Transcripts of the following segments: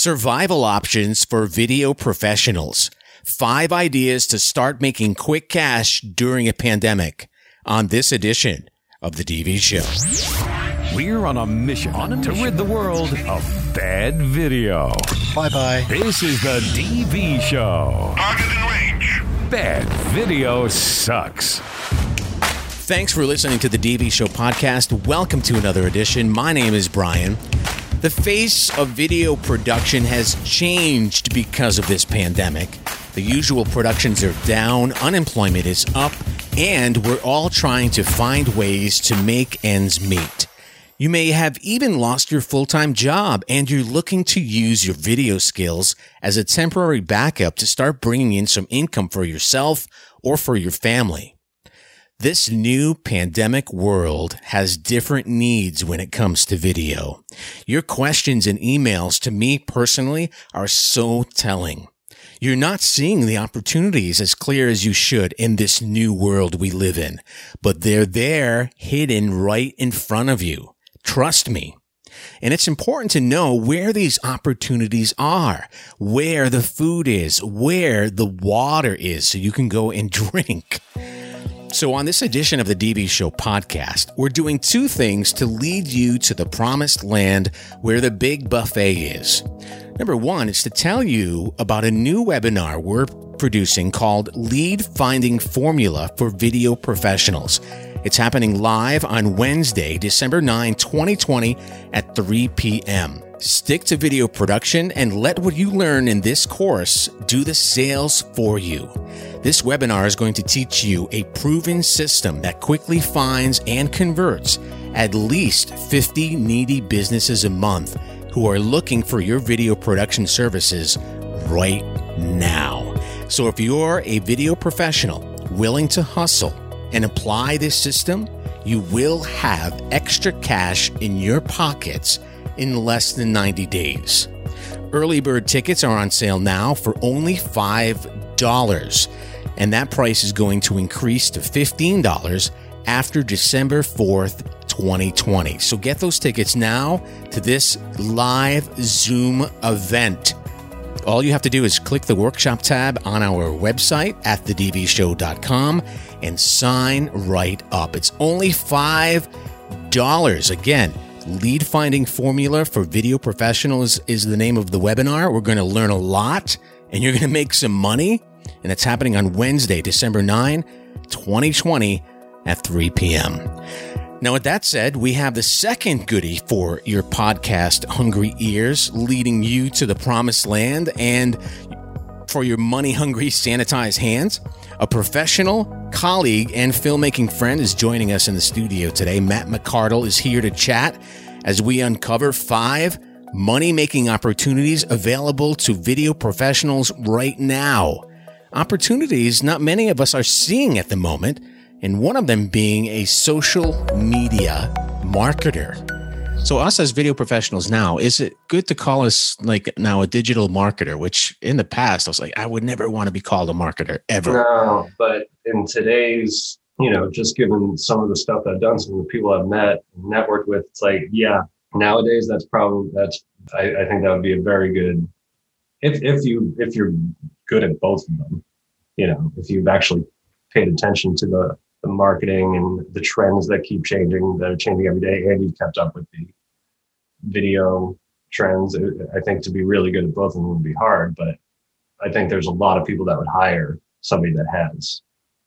Survival options for video professionals. Five ideas to start making quick cash during a pandemic on this edition of the DV Show. We're on a mission, on a mission. to rid the world of bad video. Bye bye. This is the DV Show. Target in range. Bad video sucks. Thanks for listening to the DV Show podcast. Welcome to another edition. My name is Brian. The face of video production has changed because of this pandemic. The usual productions are down, unemployment is up, and we're all trying to find ways to make ends meet. You may have even lost your full time job and you're looking to use your video skills as a temporary backup to start bringing in some income for yourself or for your family. This new pandemic world has different needs when it comes to video. Your questions and emails to me personally are so telling. You're not seeing the opportunities as clear as you should in this new world we live in, but they're there hidden right in front of you. Trust me. And it's important to know where these opportunities are, where the food is, where the water is so you can go and drink. So, on this edition of the DV Show podcast, we're doing two things to lead you to the promised land where the big buffet is. Number one is to tell you about a new webinar we're producing called Lead Finding Formula for Video Professionals. It's happening live on Wednesday, December 9, 2020 at 3 p.m. Stick to video production and let what you learn in this course do the sales for you. This webinar is going to teach you a proven system that quickly finds and converts at least 50 needy businesses a month who are looking for your video production services right now. So if you're a video professional willing to hustle and apply this system, you will have extra cash in your pockets in less than 90 days. Early bird tickets are on sale now for only $5, and that price is going to increase to $15 after December 4th, 2020. So get those tickets now to this live Zoom event. All you have to do is click the workshop tab on our website at thedvshow.com and sign right up. It's only $5. Again, Lead Finding Formula for Video Professionals is the name of the webinar. We're going to learn a lot and you're going to make some money. And it's happening on Wednesday, December 9, 2020 at 3 p.m. Now, with that said, we have the second goodie for your podcast, Hungry Ears, leading you to the promised land and for your money hungry, sanitized hands. A professional, colleague, and filmmaking friend is joining us in the studio today. Matt McCardle is here to chat as we uncover five money making opportunities available to video professionals right now. Opportunities not many of us are seeing at the moment, and one of them being a social media marketer. So, us as video professionals now, is it good to call us like now a digital marketer? Which in the past, I was like, I would never want to be called a marketer ever. No, but in today's, you know, just given some of the stuff I've done, some of the people I've met, networked with, it's like, yeah, nowadays that's probably that's. I, I think that would be a very good if if you if you're good at both of them, you know, if you've actually paid attention to the the marketing and the trends that keep changing, that are changing every day, and you've kept up with the video trends. I think to be really good at both of them would be hard, but I think there's a lot of people that would hire somebody that has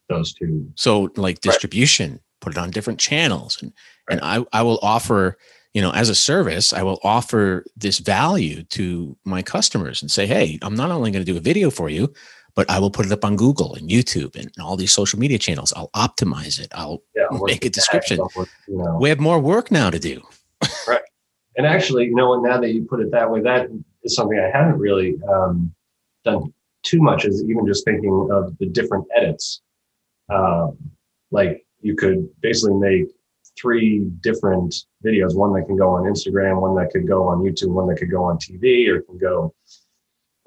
those two. So like distribution, right. put it on different channels and right. and I, I will offer, you know, as a service, I will offer this value to my customers and say, hey, I'm not only going to do a video for you, but I will put it up on Google and YouTube and all these social media channels. I'll optimize it. I'll yeah, make a description. you know. We have more work now to do. right. And actually, you know, now that you put it that way, that is something I haven't really um, done too much. Is even just thinking of the different edits. Um, like you could basically make three different videos: one that can go on Instagram, one that could go on YouTube, one that could go on TV, or can go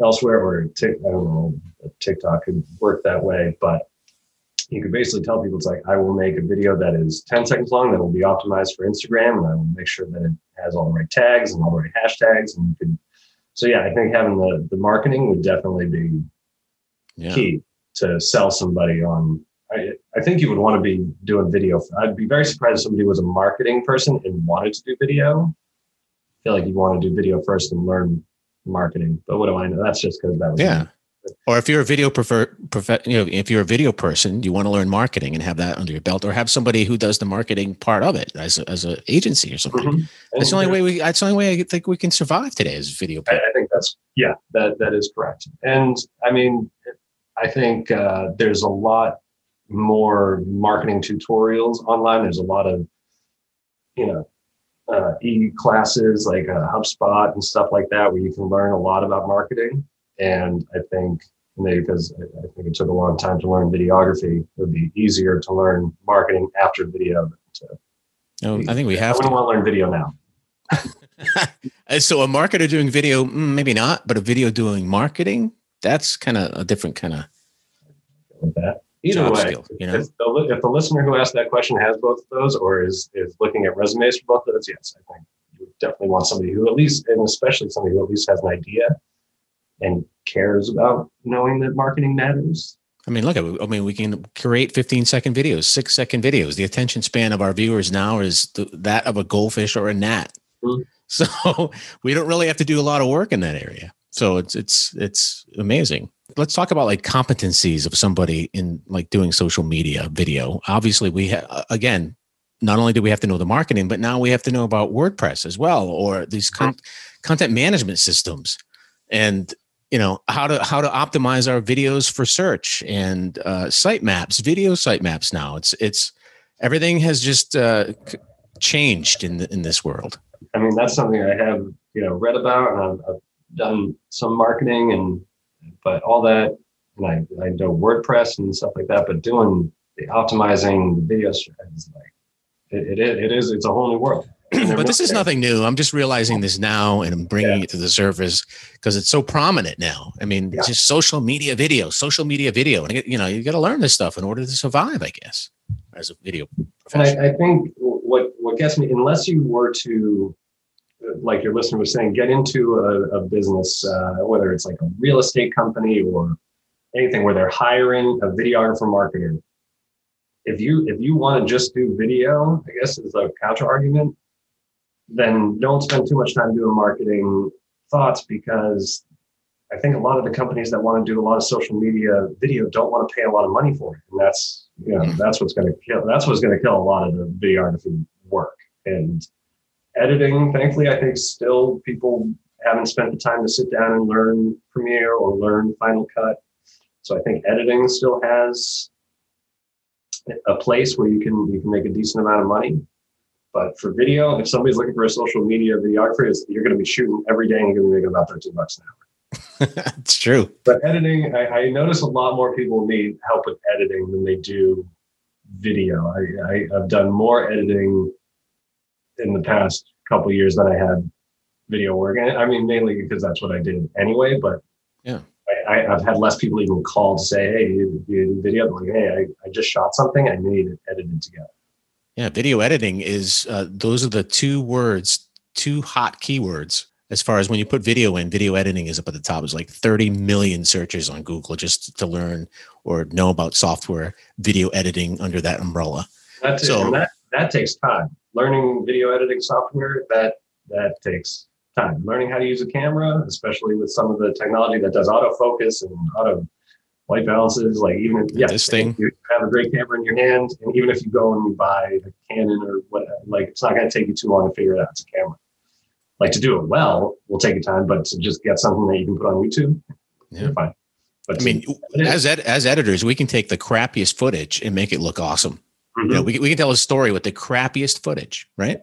elsewhere. Or tick, I don't know, TikTok could work that way, but you could basically tell people it's like I will make a video that is 10 seconds long that will be optimized for Instagram, and I will make sure that it has all the right tags and all the right hashtags, and you could so yeah, I think having the the marketing would definitely be Yeah. key to sell somebody on. I, I think you would want to be doing video. I'd be very surprised if somebody was a marketing person and wanted to do video. I feel like you want to do video first and learn marketing. But what do I know? That's just because that was Yeah. Or if you're a video prefer, prefer, you know, if you're a video person, you want to learn marketing and have that under your belt, or have somebody who does the marketing part of it as a, as an agency or something. Mhm. That's the only way we. That's the only way I think we can survive today is video. I, I think that's yeah, that that is correct. And I mean, I think uh, there's a lot more marketing tutorials online. There's a lot of you know uh, e classes like uh, HubSpot and stuff like that where you can learn a lot about marketing. And I think maybe because I I think it took a long time to learn videography, it would be easier to learn marketing after video. To, No, I think we I have wouldn't to. want to learn video now. Uh, so a marketer doing video, mm, maybe not, but a video doing marketing, that's kind of a different kind of. that. Either Job way, skill, you know? if, the, if the listener who asked that question has both of those or is, is looking at resumes for both of those, yes, I think you would definitely want somebody who at least, and especially somebody who at least has an idea and cares about knowing that marketing matters. I mean, look. I mean, we can create 15 second videos, six second videos. The attention span of our viewers now is th- that of a goldfish or a gnat. Mhm. So we don't really have to do a lot of work in that area. So it's it's it's amazing. Let's talk about like competencies of somebody in like doing social media video. Obviously, we have again. Not only do we have to know the marketing, but now we have to know about WordPress as well, or these con- content management systems, and you know how to how to optimize our videos for search and uh, site maps, video site maps. Now it's it's everything has just uh, c- changed in the, in this world. I mean, that's something I have, you know, read about and I've, I've done some marketing and, but all that, and I, I know WordPress and stuff like that, but doing the optimizing the video strategies, like it, it, is- it is, it's a whole new world. But this is nothing new. I'm just realizing this now and I'm bringing it to the surface because it's so prominent now. I mean, Yeah. just social media video, social media video, and you know, you got to learn this stuff in order to survive, I guess, as a video And. I, I think what what gets me, unless you were to, like your listener was saying, get into a, a business, uh, whether it's like a real estate company or anything where they're hiring a videographer marketer. If you if you want to just do video, I guess is a counter argument, then don't spend too much time doing marketing thoughts because I think a lot of the companies that want to do a lot of social media video don't want to pay a lot of money for it, and that's you know that's what's going to kill. That's what's going to kill a lot of the videography work and editing. Thankfully, I think still people haven't spent the time to sit down and learn Premiere or learn Final Cut. So I think editing still has a place where you can you can make a decent amount of money. But for video, if somebody's looking for a social media videographer, you're going to be shooting every day and you're going to be making about 13 bucks an hour. it's true. But editing, I, I notice a lot more people need help with editing than they do video. I, I, I've done more editing in the past couple of years that I had video work. And I mean, mainly because that's what I did anyway. But Yeah. I, I've had less people even call to say, "Hey, you, you do video?" Like, "Hey, I, I just shot something. I need it edited together." Yeah, video editing is uh, those are the two words, two hot keywords as far as when you put video in. Video editing is up at the top. It's like 30 million searches on Google just to learn or know about software video editing under that umbrella. That's So- and that that takes time. Learning video editing software that that takes time. Learning how to use a camera, especially with some of the technology that does autofocus and auto white balances, like even if, yeah, This thing. you have a great camera in your hand, and even if you go and you buy a Canon or what, like it's not going to take you too long to figure it out. It's a camera. Like to do it well will take you time, but to just get something that you can put on YouTube, Yeah. you're fine. But I mean, as ed- as editors, we can take the crappiest footage and make it look awesome. Mhm. You know, we, can- we can tell a story with the crappiest footage, right?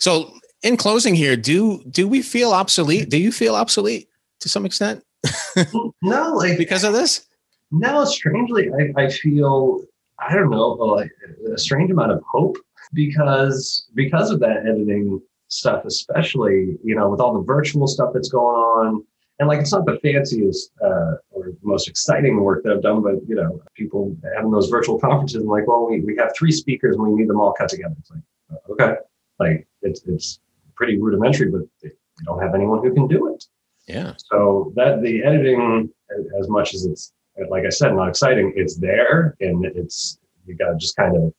So, in closing here, do do we feel obsolete? Do you feel obsolete to some extent no, like because of this? No, strangely, I, I feel I don't know like a strange amount of hope because because of that editing stuff, especially you know with all the virtual stuff that's going on, and like it's not the fanciest uh, or most exciting work that I've done, but you know people having those virtual conferences and like, well, we, we have three speakers and we need them all cut together. It's like okay, like it's it's pretty rudimentary, but we don't have anyone who can do it. Yeah. So that the editing, as much as it's like I said, not exciting, it's there, and it's you got to just kind of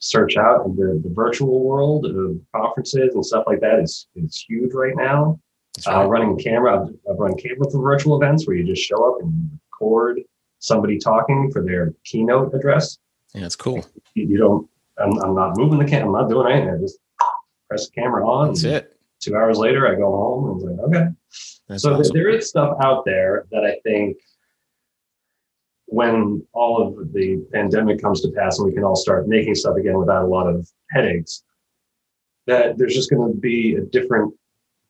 search out. The, the virtual world of conferences and stuff like that is is huge right now. Right. Uh, running camera, I've, run camera for virtual events where you just show up and record somebody talking for their keynote address. yeah, it's cool. You, you don't. I'm, I'm not moving the camera. I'm not doing anything. I just press the camera on. That's it. Two hours later, I go home and it's like, okay. That's so awesome. there is stuff out there that I think when all of the pandemic comes to pass and we can all start making stuff again without a lot of headaches, that there's just going to be a different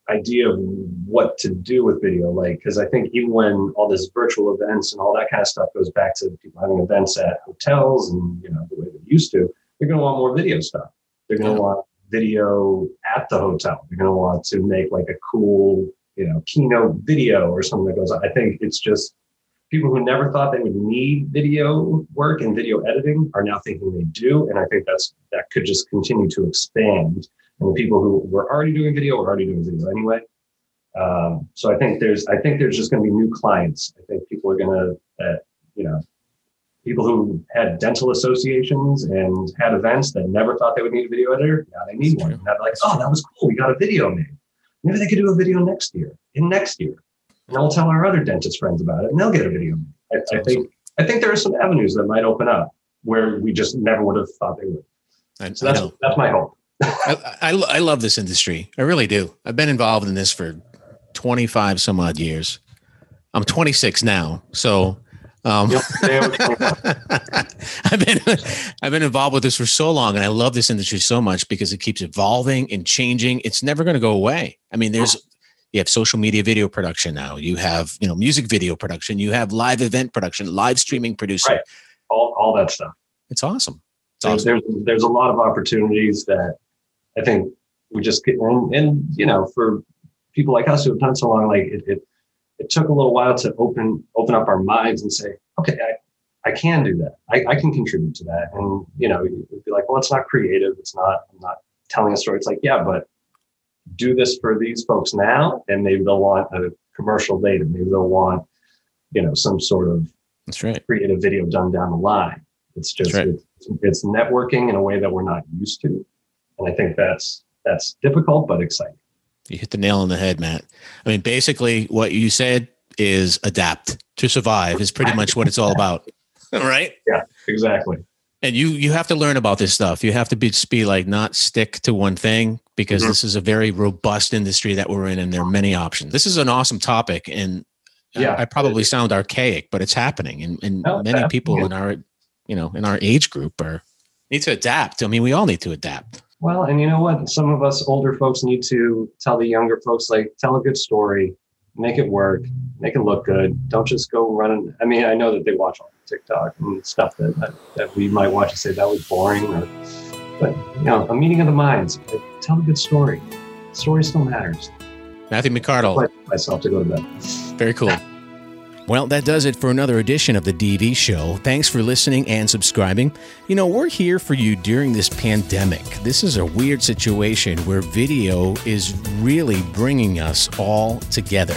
idea of what to do with video. Like, because I think even when all this virtual events and all that kind of stuff goes back to people having events at hotels and you know the way they used to, they're going to want more video stuff. They're going to Yeah. want video at the hotel. They're going to want to make like a cool, you know, keynote video or something that goes on. I think it's just people who never thought they would need video work and video editing are now thinking they do. And I think that's that could just continue to expand. And the people who were already doing video were already doing video anyway. Um, so I think there's I think there's just going to be new clients. I think people are going to, uh, you know, people who had dental associations and had events that never thought they would need a video editor. Now they need one. Now they're like, oh, that was cool. We got a video made. Maybe they could do a video next year, in next year. And I'll tell our other dentist friends about it and they'll get a video. made. I, I think I think there are some avenues that might open up where we just never would have thought they would. I, So that's that's my hope. I, I, I love this industry. I really do. I've been involved in this for 25 some odd years. I'm 26 now. So, um, Yep, stay over 25. I've been I've been involved with this for so long, and I love this industry so much because it keeps evolving and changing. It's never going to go away. I mean, there's you have social media video production now. You have you know music video production. You have live event production, live streaming producer. Right. all, all that stuff. It's awesome. It's There's, awesome. there's there's a lot of opportunities that I think we just get and, and you know for people like us who have done so long, like it, it it took a little while to open open up our minds and say, okay, I, I can do that. I, I can contribute to that. And you know, you'd be like, well, it's not creative. It's not. I'm not telling a story. It's like, yeah, but do this for these folks now, and maybe they'll want a commercial later. Maybe they'll want you know some sort of That's right. create a video done down the line. It's just right. it's, it's networking in a way that we're not used to, and I think that's that's difficult but exciting. You hit the nail on the head, Matt. I mean, basically, what you said is adapt to survive is pretty much what it's all about, right? Yeah, exactly. And you you have to learn about this stuff. You have to be just be like not stick to one thing because Mhm. this is a very robust industry that we're in, and there are many options. This is an awesome topic, and Yeah. I probably sound archaic, but it's happening, and, and No, many people happening. in our you know in our age group are need to adapt. I mean, we all need to adapt. Well, and you know what? Some of us older folks need to tell the younger folks like tell a good story, make it work, make it look good. Don't just go running. I mean, I know that they watch all TikTok and stuff that, that that we might watch and say that was boring, or but you know, a meeting of the minds. Like, tell a good story. Story still matters. Matthew McCardle, myself to go to bed. Very cool. Well, that does it for another edition of the DV Show. Thanks for listening and subscribing. You know, we're here for you during this pandemic. This is a weird situation where video is really bringing us all together.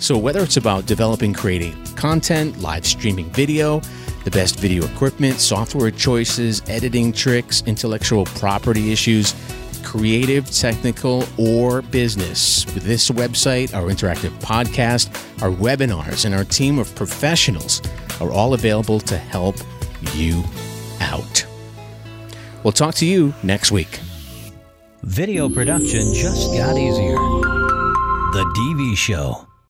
So, whether it's about developing creating content, live streaming video, the best video equipment, software choices, editing tricks, intellectual property issues, creative, technical, or business. With this website, our interactive podcast, our webinars, and our team of professionals are all available to help you out. We'll talk to you next week. Video production just got easier. The DV Show.